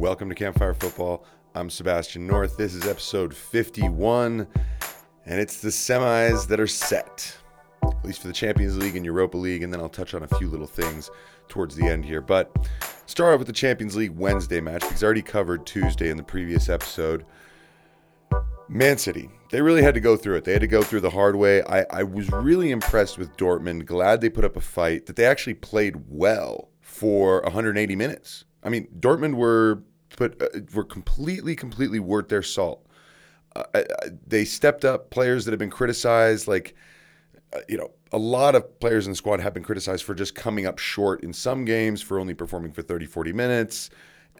Welcome to Campfire Football. I'm Sebastian North. This is episode 51, and it's the semis that are set, at least for the Champions League and Europa League, and then I'll touch on a few little things towards the end here. But start off with the Champions League Wednesday match because I already covered Tuesday in the previous episode. Man City, they really had to go through it. They had to go through the hard way. I, I was really impressed with Dortmund. Glad they put up a fight, that they actually played well for 180 minutes. I mean, Dortmund were put uh, were completely, completely worth their salt. Uh, I, they stepped up players that have been criticized, like uh, you know, a lot of players in the squad have been criticized for just coming up short in some games, for only performing for 30, 40 minutes,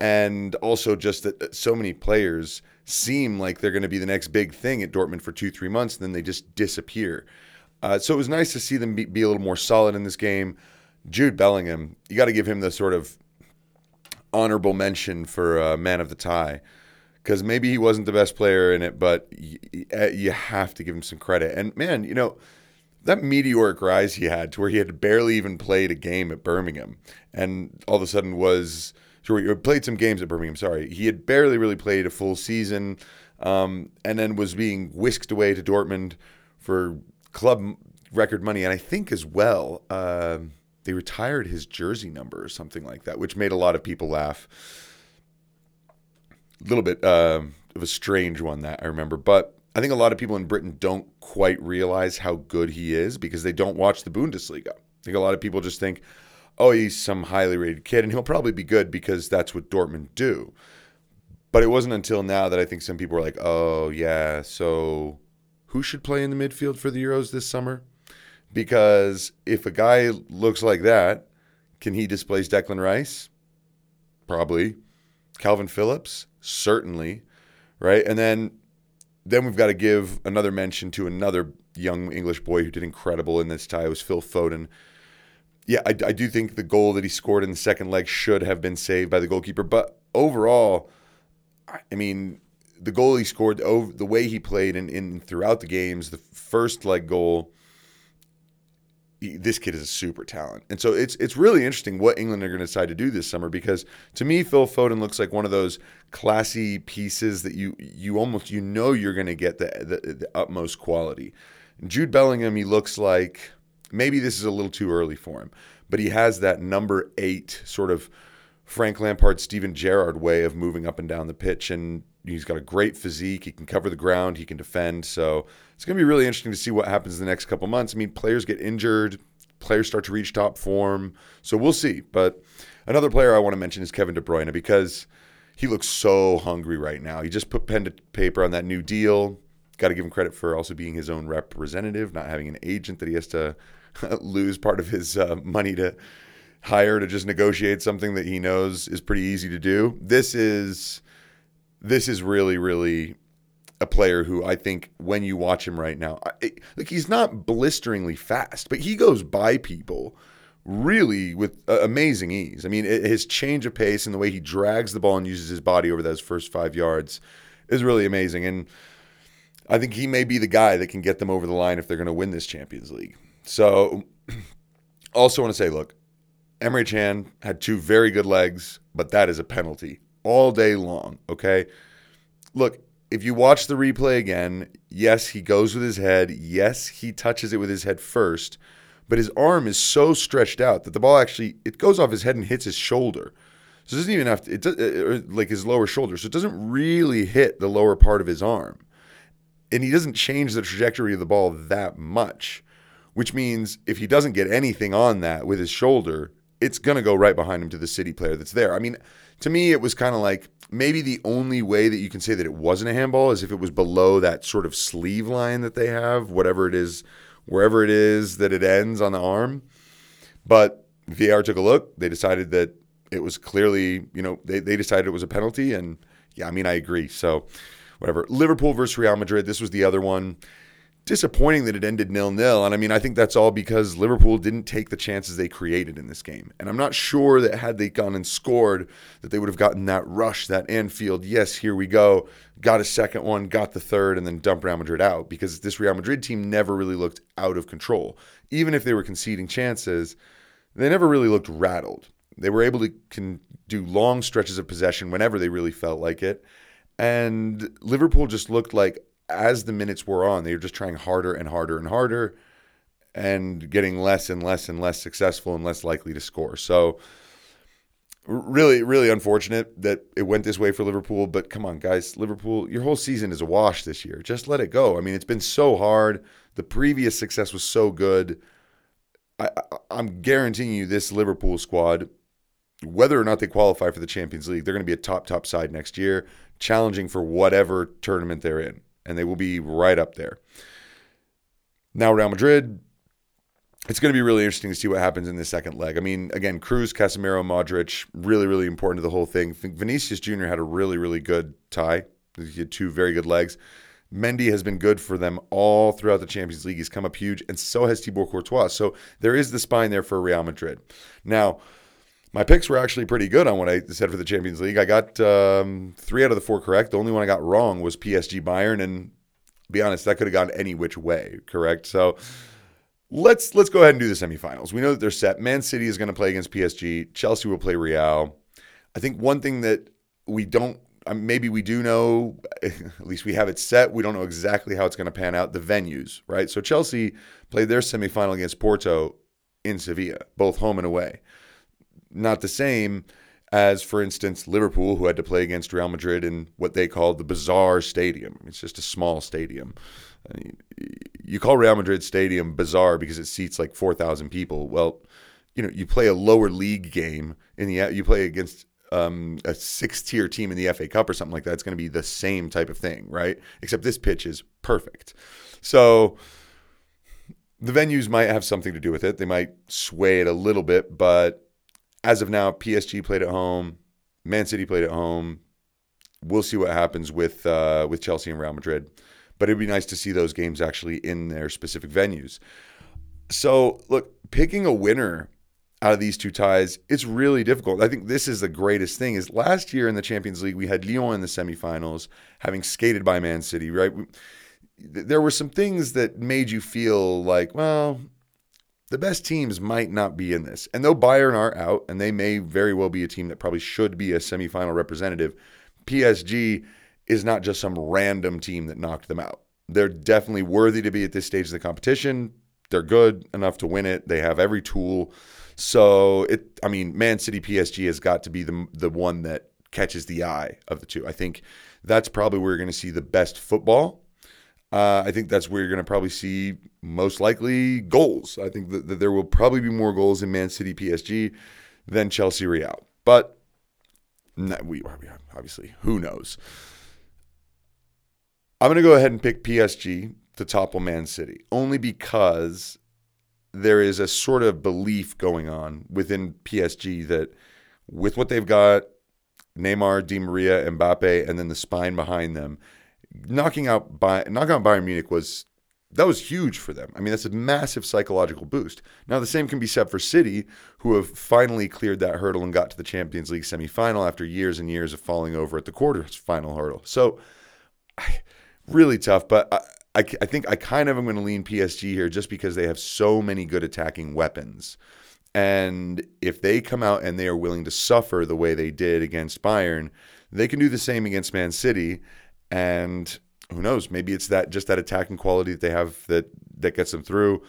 and also just that so many players seem like they're going to be the next big thing at Dortmund for two, three months, and then they just disappear. Uh, so it was nice to see them be, be, a little more solid in this game. Jude Bellingham, you got to give him the sort of honorable mention for uh, man of the tie because maybe he wasn't the best player in it, but y- y- you have to give him some credit. And man, you know, that meteoric rise he had to where he had barely even played a game at Birmingham and all of a sudden was played some games at Birmingham. Sorry, he had barely really played a full season, um, and then was being whisked away to Dortmund for club record money, and I think as well uh, they retired his jersey number or something like that, which made a lot of people laugh. A little bit uh, of a strange one that I remember, but I think a lot of people in Britain don't quite realize how good he is because they don't watch the Bundesliga. I think a lot of people just think, oh, he's some highly rated kid, and he'll probably be good because that's what Dortmund do. But it wasn't until now that I think some people were like, oh, yeah, so who should play in the midfield for the Euros this summer? Because if a guy looks like that, can he displace Declan Rice? Probably. Kalvin Phillips? Certainly. Right? And then then we've got to give another mention to another young English boy who did incredible in this tie. It was Phil Foden yeah, I, I do think the goal that he scored in the second leg should have been saved by the goalkeeper. But overall, I mean, the goal he scored, the way he played in, in throughout the games, the first leg goal, this kid is a super talent. And so it's it's really interesting what England are going to decide to do this summer because to me, Phil Foden looks like one of those classy pieces that you you almost you know you're going to get the, the the utmost quality. Jude Bellingham, he looks like maybe this is a little too early for him, but he has that number eight sort of Frank Lampard, Steven Gerrard way of moving up and down the pitch. And he's got a great physique. He can cover the ground, he can defend. So it's going to be really interesting to see what happens in the next couple months. I mean, players get injured, players start to reach top form. So we'll see. But another player I want to mention is Kevin De Bruyne because he looks so hungry right now. He just put pen to paper on that new deal. Got to give him credit for also being his own representative, not having an agent that he has to lose part of his uh, money to hire to just negotiate something that he knows is pretty easy to do. This is this is really really a player who I think when you watch him right now, I, like he's not blisteringly fast, but he goes by people really with uh, amazing ease. I mean, it, his change of pace and the way he drags the ball and uses his body over those first five yards is really amazing. And I think he may be the guy that can get them over the line if they're going to win this Champions League. So, also want to say, look, Emre Can had two very good legs, but that is a penalty all day long. Okay, look, if you watch the replay again, yes, he goes with his head. Yes, he touches it with his head first, but his arm is so stretched out that the ball actually it goes off his head and hits his shoulder. So it doesn't even have to, it does, uh, like his lower shoulder. So it doesn't really hit the lower part of his arm. And he doesn't change the trajectory of the ball that much which means if he doesn't get anything on that with his shoulder, it's going to go right behind him to the City player that's there. I mean, to me, it was kind of like maybe the only way that you can say that it wasn't a handball is if it was below that sort of sleeve line that they have, whatever it is, wherever it is that it ends on the arm. But VAR took a look. They decided that it was clearly, you know, they, they decided it was a penalty. And yeah, I mean, I agree. So whatever. Liverpool versus Real Madrid. This was the other one disappointing that it ended nil nil. And I mean, I think that's all because Liverpool didn't take the chances they created in this game. And I'm not sure that had they gone and scored, that they would have gotten that rush, that Anfield, yes, here we go, got a second one, got the third, and then dumped Real Madrid out because this Real Madrid team never really looked out of control. Even if they were conceding chances, they never really looked rattled. They were able to can do long stretches of possession whenever they really felt like it. And Liverpool just looked like as the minutes were on, they were just trying harder and harder and harder and getting less and less and less successful and less likely to score. So really, really unfortunate that it went this way for Liverpool. But come on, guys, Liverpool, your whole season is a wash this year. Just let it go. I mean, it's been so hard. The previous success was so good. I, am guaranteeing you this Liverpool squad, whether or not they qualify for the Champions League, they're going to be a top, top side next year, challenging for whatever tournament they're in. And they will be right up there. Now, Real Madrid, it's going to be really interesting to see what happens in the second leg. I mean, again, Kroos, Casemiro, Modric, really, really important to the whole thing. Vinicius Jr. had a really, really good tie. He had two very good legs. Mendy has been good for them all throughout the Champions League. He's come up huge, and so has Thibaut Courtois. So there is the spine there for Real Madrid. Now, my picks were actually pretty good on what I said for the Champions League. I got um, three out of the four correct. The only one I got wrong was PSG Bayern, and be honest, that could have gone any which way. Correct. So let's let's go ahead and do the semifinals. We know that they're set. Man City is going to play against PSG. Chelsea will play Real. I think one thing that we don't um, maybe we do know, at least we have it set. We don't know exactly how it's going to pan out. The venues, right? So Chelsea played their semifinal against Porto in Sevilla, both home and away. Not the same as, for instance, Liverpool, who had to play against Real Madrid in what they called the bizarre stadium. It's just a small stadium. I mean, you call Real Madrid Stadium bizarre because it seats like 4,000 people. Well, you know, you play a lower league game in the you play against um, a six tier team in the FA Cup or something like that, it's going to be the same type of thing, right? Except this pitch is perfect. So the venues might have something to do with it. They might sway it a little bit, but as of now, PSG played at home, Man City played at home. We'll see what happens with uh, with Chelsea and Real Madrid, but it'd be nice to see those games actually in their specific venues. So, look, picking a winner out of these two ties, it's really difficult. I think this is the greatest thing is last year in the Champions League, we had Lyon in the semifinals, having skated by Man City, right? There were some things that made you feel like, well, the best teams might not be in this. And though Bayern are out, and they may very well be a team that probably should be a semifinal representative, PSG is not just some random team that knocked them out. They're definitely worthy to be at this stage of the competition. They're good enough to win it. They have every tool. So it, I mean, Man City PSG has got to be the the one that catches the eye of the two. I think that's probably where you're going to see the best football. Uh, I think that's where you're going to probably see most likely goals. I think that, that there will probably be more goals in Man City PSG than Chelsea Real. But we obviously who knows. I'm going to go ahead and pick PSG to topple Man City only because there is a sort of belief going on within PSG that with what they've got, Neymar, Di Maria, Mbappe, and then the spine behind them, knocking out by knocking out Bayern Munich was that was huge for them. I mean, that's a massive psychological boost. Now, the same can be said for City, who have finally cleared that hurdle and got to the Champions League semifinal after years and years of falling over at the quarters final hurdle. So, really tough. But I, I, I think I kind of am going to lean PSG here just because they have so many good attacking weapons. And if they come out and they are willing to suffer the way they did against Bayern, they can do the same against Man City. And who knows? Maybe it's that just that attacking quality that they have that that gets them through.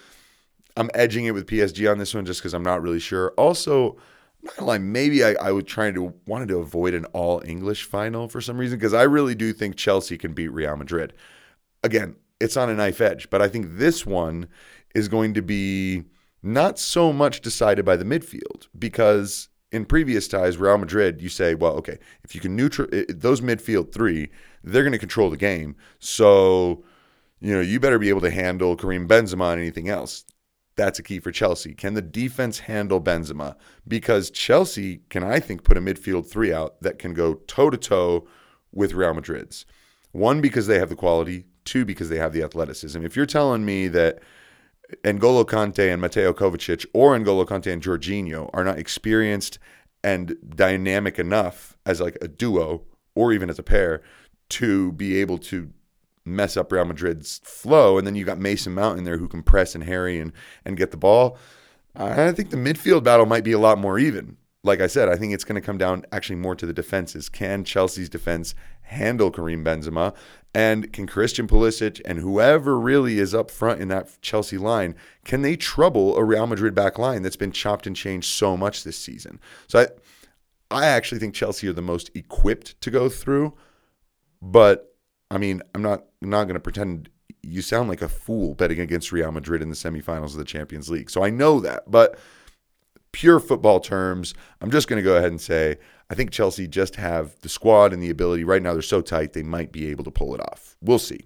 I'm edging it with PSG on this one just because I'm not really sure. Also, not gonna lie, maybe I, I would try to wanted to avoid an all English final for some reason because I really do think Chelsea can beat Real Madrid. Again, it's on a knife edge. But I think this one is going to be not so much decided by the midfield because in previous ties, Real Madrid, you say, well, okay, if you can neutral those midfield three, they're going to control the game. So, you know, you better be able to handle Karim Benzema and anything else. That's a key for Chelsea. Can the defense handle Benzema? Because Chelsea can, I think, put a midfield three out that can go toe to toe with Real Madrid's. One, because they have the quality. Two, because they have the athleticism. If you're telling me that N'Golo Kante and Mateo Kovacic or N'Golo Kante and Jorginho are not experienced and dynamic enough as like a duo or even as a pair to be able to mess up Real Madrid's flow. And then you got Mason Mount in there who can press and harry and, and get the ball. I think the midfield battle might be a lot more even like I said, I think it's going to come down actually more to the defenses. Can Chelsea's defense handle Karim Benzema? And can Christian Pulisic and whoever really is up front in that Chelsea line, can they trouble a Real Madrid back line that's been chopped and changed so much this season? So I, I actually think Chelsea are the most equipped to go through. But I mean, I'm not I'm not going to pretend you sound like a fool betting against Real Madrid in the semifinals of the Champions League. So I know that, but pure football terms, I'm just going to go ahead and say I think Chelsea just have the squad and the ability. Right now, they're so tight, they might be able to pull it off. We'll see.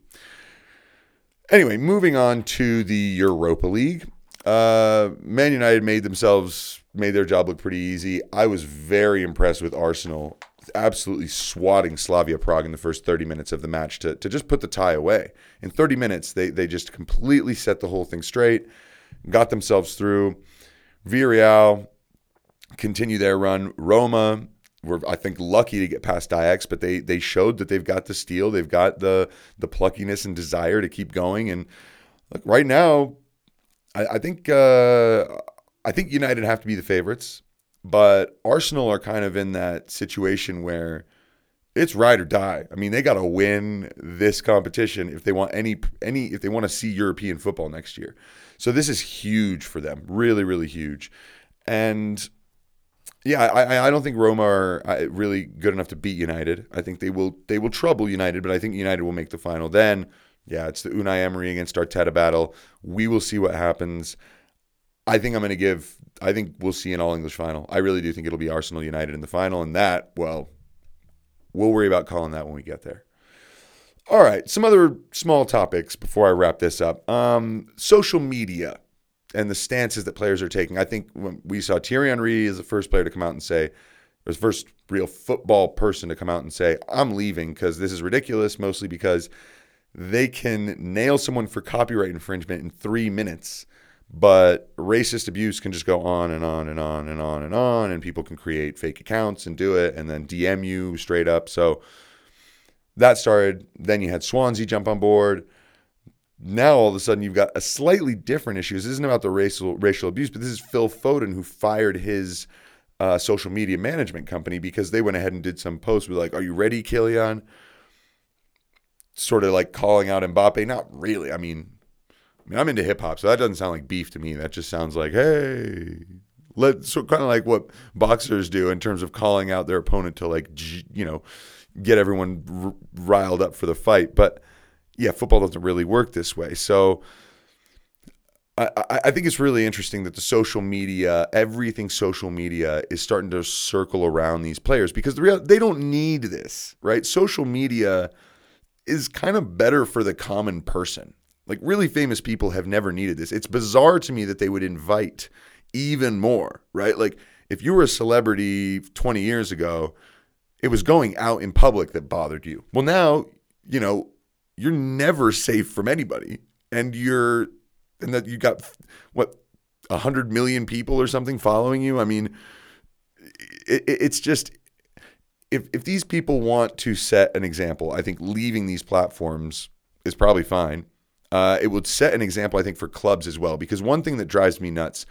Anyway, moving on to the Europa League. Uh, Man United made themselves made their job look pretty easy. I was very impressed with Arsenal, absolutely swatting Slavia Prague in the first 30 minutes of the match to, to just put the tie away. In 30 minutes, they they just completely set the whole thing straight, got themselves through. Villarreal continue their run. Roma were, I think, lucky to get past Ajax, but they they showed that they've got the steel, they've got the the pluckiness and desire to keep going. And look, right now, I, I think uh, I think United have to be the favorites, but Arsenal are kind of in that situation where it's ride or die. I mean, they got to win this competition if they want any any if they want to see European football next year. So this is huge for them, really, really huge. And yeah, I, I don't think Roma are uh, really good enough to beat United. I think they will they will trouble United, but I think United will make the final. Then, yeah, it's the Unai Emery against Arteta battle. We will see what happens. I think I'm going to give. I think we'll see an All English final. I really do think it'll be Arsenal United in the final, and that well, we'll worry about calling that when we get there. All right, some other small topics before I wrap this up. Um, social media and the stances that players are taking. I think when we saw Thierry Henry is the first player to come out and say, or the first real football person to come out and say, I'm leaving because this is ridiculous, mostly because they can nail someone for copyright infringement in three minutes, but racist abuse can just go on and on and on and on and on, and people can create fake accounts and do it and then DM you straight up. So that started. Then you had Swansea jump on board. Now all of a sudden you've got a slightly different issue. This isn't about the racial racial abuse, but this is Phil Foden who fired his uh, social media management company because they went ahead and did some posts with like, "Are you ready, Kylian?" Sort of like calling out Mbappe. Not really. I mean, I mean, I'm into hip hop, so that doesn't sound like beef to me. That just sounds like, hey, let so kind of like what boxers do in terms of calling out their opponent to like, you know, get everyone r- riled up for the fight. But yeah, football doesn't really work this way. So I, I think it's really interesting that the social media, everything social media is starting to circle around these players because the real they don't need this, right? Social media is kind of better for the common person. Like really famous people have never needed this. It's bizarre to me that they would invite even more, right? Like if you were a celebrity 20 years ago, it was going out in public that bothered you. Well, now, you know, you're never safe from anybody. And you're, and that you got what, a hundred million people or something following you. I mean, it, it's just, if, if these people want to set an example, I think leaving these platforms is probably fine. Uh, it would set an example, I think, for clubs as well. Because one thing that drives me nuts,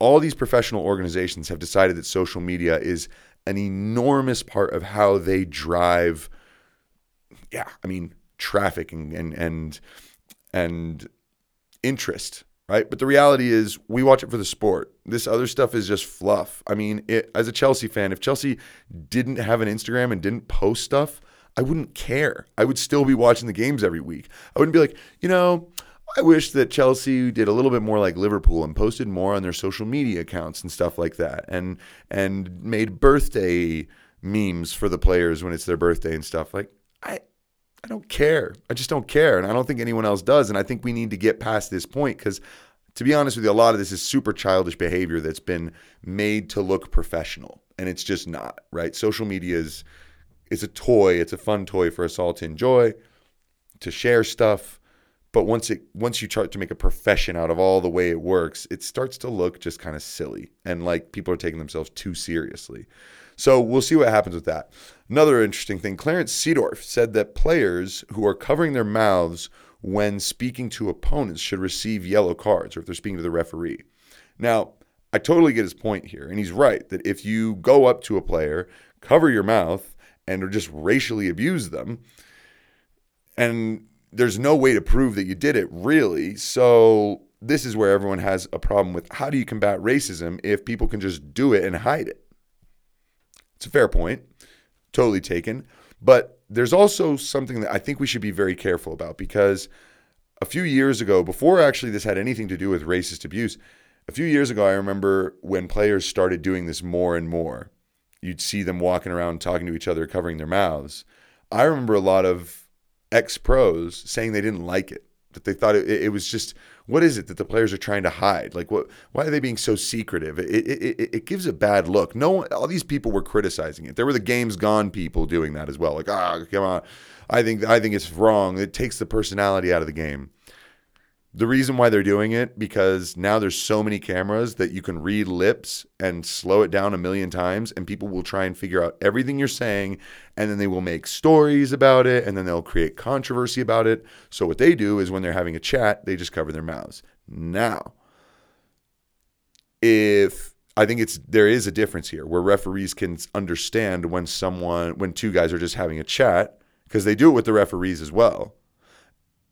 all these professional organizations have decided that social media is an enormous part of how they drive. Yeah, I mean, traffic and and and, and interest right? But the reality is, we watch it for the sport. This other stuff is just fluff. I mean, it, as a Chelsea fan, if Chelsea didn't have an Instagram and didn't post stuff, I wouldn't care. I would still be watching the games every week. I wouldn't be like, you know, I wish that Chelsea did a little bit more like Liverpool and posted more on their social media accounts and stuff like that, and and made birthday memes for the players when it's their birthday and stuff. Like I, I don't care. I just don't care, and I don't think anyone else does. And I think we need to get past this point because, to be honest with you, a lot of this is super childish behavior that's been made to look professional, and it's just not right. Social media is it's a toy. It's a fun toy for us all to enjoy, to share stuff. But once it once you start to make a profession out of all the way it works, it starts to look just kind of silly and like people are taking themselves too seriously. So we'll see what happens with that. Another interesting thing, Clarence Seedorf said that players who are covering their mouths when speaking to opponents should receive yellow cards or if they're speaking to the referee. Now, I totally get his point here. And he's right that if you go up to a player, cover your mouth, and or just racially abuse them, and there's no way to prove that you did it really. So this is where everyone has a problem with how do you combat racism if people can just do it and hide it? It's a fair point. Totally taken. But there's also something that I think we should be very careful about because a few years ago, before actually this had anything to do with racist abuse, a few years ago, I remember when players started doing this more and more. You'd see them walking around talking to each other, covering their mouths. I remember a lot of ex pros saying they didn't like it, that they thought it, it, was just, what is it that the players are trying to hide? Like, what? Why are they being so secretive? It, it, it, it gives a bad look. No, all these people were criticizing it. There were the games gone people doing that as well. Like, ah, oh, come on, I think I think it's wrong. It takes the personality out of the game. The reason why they're doing it because now there's so many cameras that you can read lips and slow it down a million times and people will try and figure out everything you're saying and then they will make stories about it and then they'll create controversy about it. So what they do is when they're having a chat, they just cover their mouths. Now, if I think it's there is a difference here where referees can understand when someone when two guys are just having a chat because they do it with the referees as well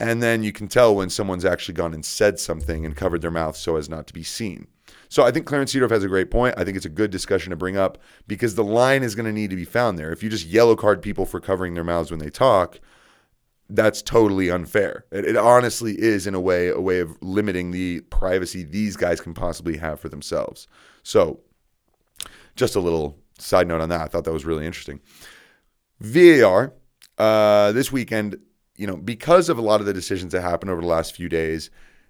and then you can tell when someone's actually gone and said something and covered their mouth so as not to be seen. So I think Clarence Seedorf has a great point. I think it's a good discussion to bring up because the line is going to need to be found there. If you just yellow card people for covering their mouths when they talk, that's totally unfair. It, it, honestly is, in a way, a way of limiting the privacy these guys can possibly have for themselves. So, just a little side note on that. I thought that was really interesting. VAR uh, this weekend you know, because of a lot of the decisions that happened over the last few days,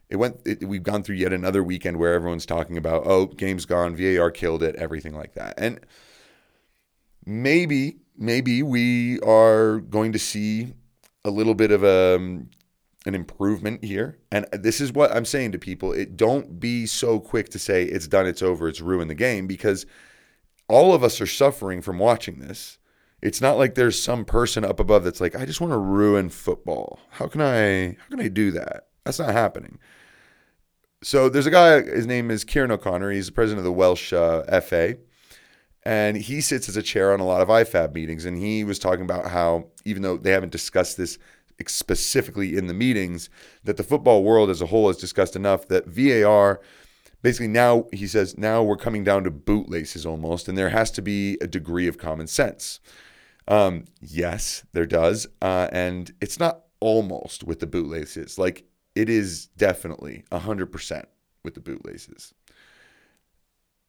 it went. It, we've gone through yet another weekend where everyone's talking about, oh, game's gone, VAR killed it, everything like that, and maybe, maybe we are going to see a little bit of a um, an improvement here. And this is what I'm saying to people: it don't be so quick to say it's done, it's over, it's ruined the game, because all of us are suffering from watching this. It's not like there's some person up above that's like, I just want to ruin football. How can I how can I do that? That's not happening. So there's a guy, his name is Kieran O'Connor. He's the president of the Welsh uh, FA. And he sits as a chair on a lot of IFAB meetings. And he was talking about how, even though they haven't discussed this specifically in the meetings, that the football world as a whole has discussed enough that VAR basically now he says now we're coming down to bootlaces almost and there has to be a degree of common sense um, yes, there does. Uh, and it's not almost with the bootlaces. Like it is definitely 100% with the bootlaces.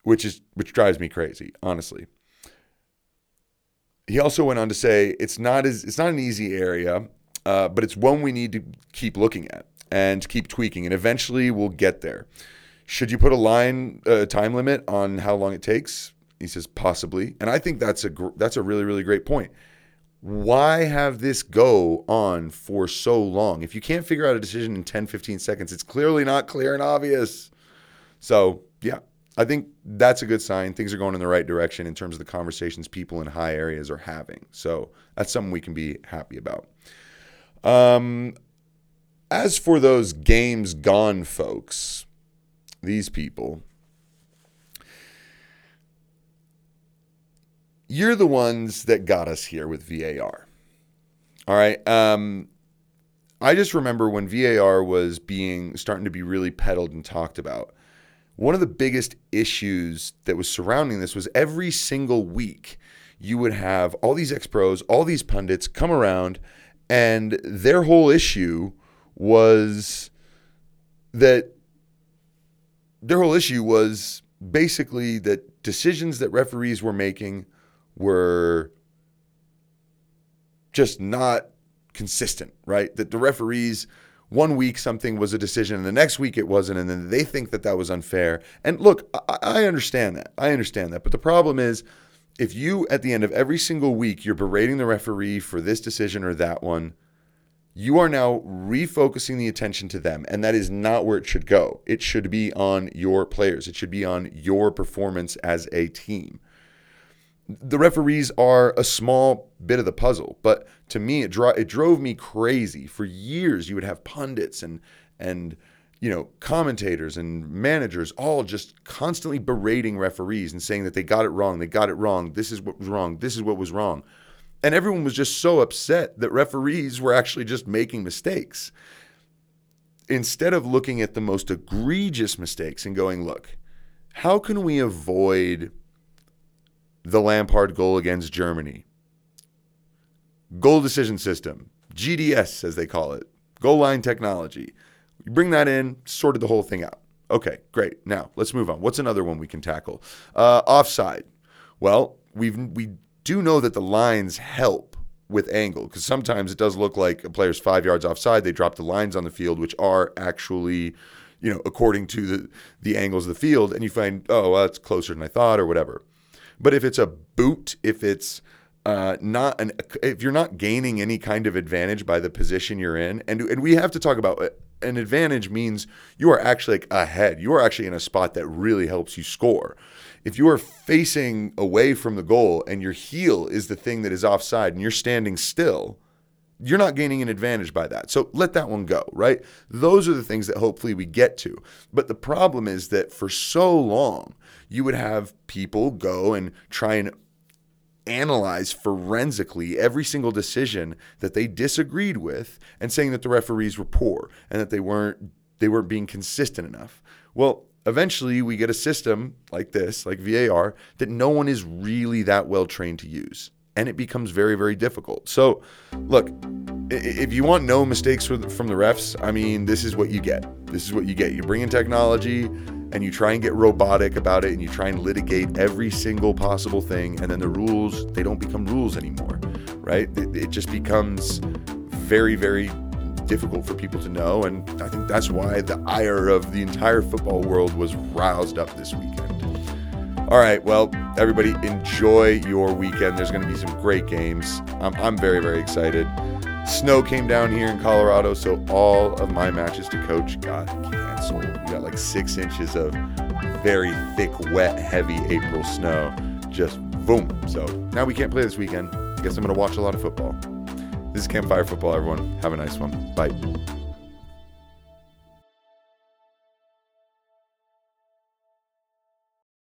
Which is which drives me crazy, honestly. He also went on to say it's not as it's not an easy area, uh, but it's one we need to keep looking at and keep tweaking, and eventually we'll get there. Should you put a line uh, time limit on how long it takes? He says possibly, and I think that's a gr- that's a really really great point. Why have this go on for so long? If you can't figure out a decision in 10 15 seconds, it's clearly not clear and obvious. So, yeah, I think that's a good sign. Things are going in the right direction in terms of the conversations people in high areas are having. So, that's something we can be happy about. Um, as for those games gone folks, these people, you're the ones that got us here with VAR. All right. Um, I just remember when VAR was being starting to be really peddled and talked about. One of the biggest issues that was surrounding this was every single week you would have all these ex pros, all these pundits come around, and their whole issue was that their whole issue was basically that decisions that referees were making were just not consistent, right? That the referees, one week something was a decision and the next week it wasn't, and then they think that that was unfair. And look, I, I understand that. I understand that. But the problem is, if you, at the end of every single week, you're berating the referee for this decision or that one, you are now refocusing the attention to them. And that is not where it should go. It should be on your players, it should be on your performance as a team the referees are a small bit of the puzzle, but to me, it, dro- it drove me crazy. For years, you would have pundits and and you know, commentators and managers all just constantly berating referees and saying that they got it wrong, they got it wrong, this is what was wrong, this is what was wrong. And everyone was just so upset that referees were actually just making mistakes. Instead of looking at the most egregious mistakes and going, look, how can we avoid the Lampard goal against Germany? Goal decision system, GDS as they call it, goal line technology. You bring that in, sorted the whole thing out. Okay, great. Now let's move on. What's another one we can tackle? Uh, offside. Well, we we do know that the lines help with angle because sometimes it does look like a player's five yards offside. They drop the lines on the field, which are actually, you know, according to the the angles of the field, and you find oh well, that's closer than I thought or whatever. But if it's a boot, if it's uh, not an if you're not gaining any kind of advantage by the position you're in, and and we have to talk about. An advantage means you are actually like ahead. You are actually in a spot that really helps you score. If you are facing away from the goal and your heel is the thing that is offside and you're standing still, you're not gaining an advantage by that. So let that one go, right? Those are the things that hopefully we get to. But the problem is that for so long, you would have people go and try and analyze forensically every single decision that they disagreed with and saying that the referees were poor and that they weren't they weren't being consistent enough. Well, eventually we get a system like this, like VAR, that no one is really that well trained to use. And it becomes very, very difficult. So, look, if you want no mistakes from the refs, I mean, this is what you get. This is what you get. You bring in technology and you try and get robotic about it and you try and litigate every single possible thing. And then the rules, they don't become rules anymore, right? It, just becomes very, very difficult for people to know. And I think that's why the ire of the entire football world was roused up this weekend. All right, well, everybody, enjoy your weekend. There's going to be some great games. I'm, I'm very, very excited. Snow came down here in Colorado, so all of my matches to coach got canceled. We got like six inches of very thick, wet, heavy April snow. Just boom. So now we can't play this weekend. Guess I'm going to watch a lot of football. This is Campfire Football, everyone. Have a nice one. Bye.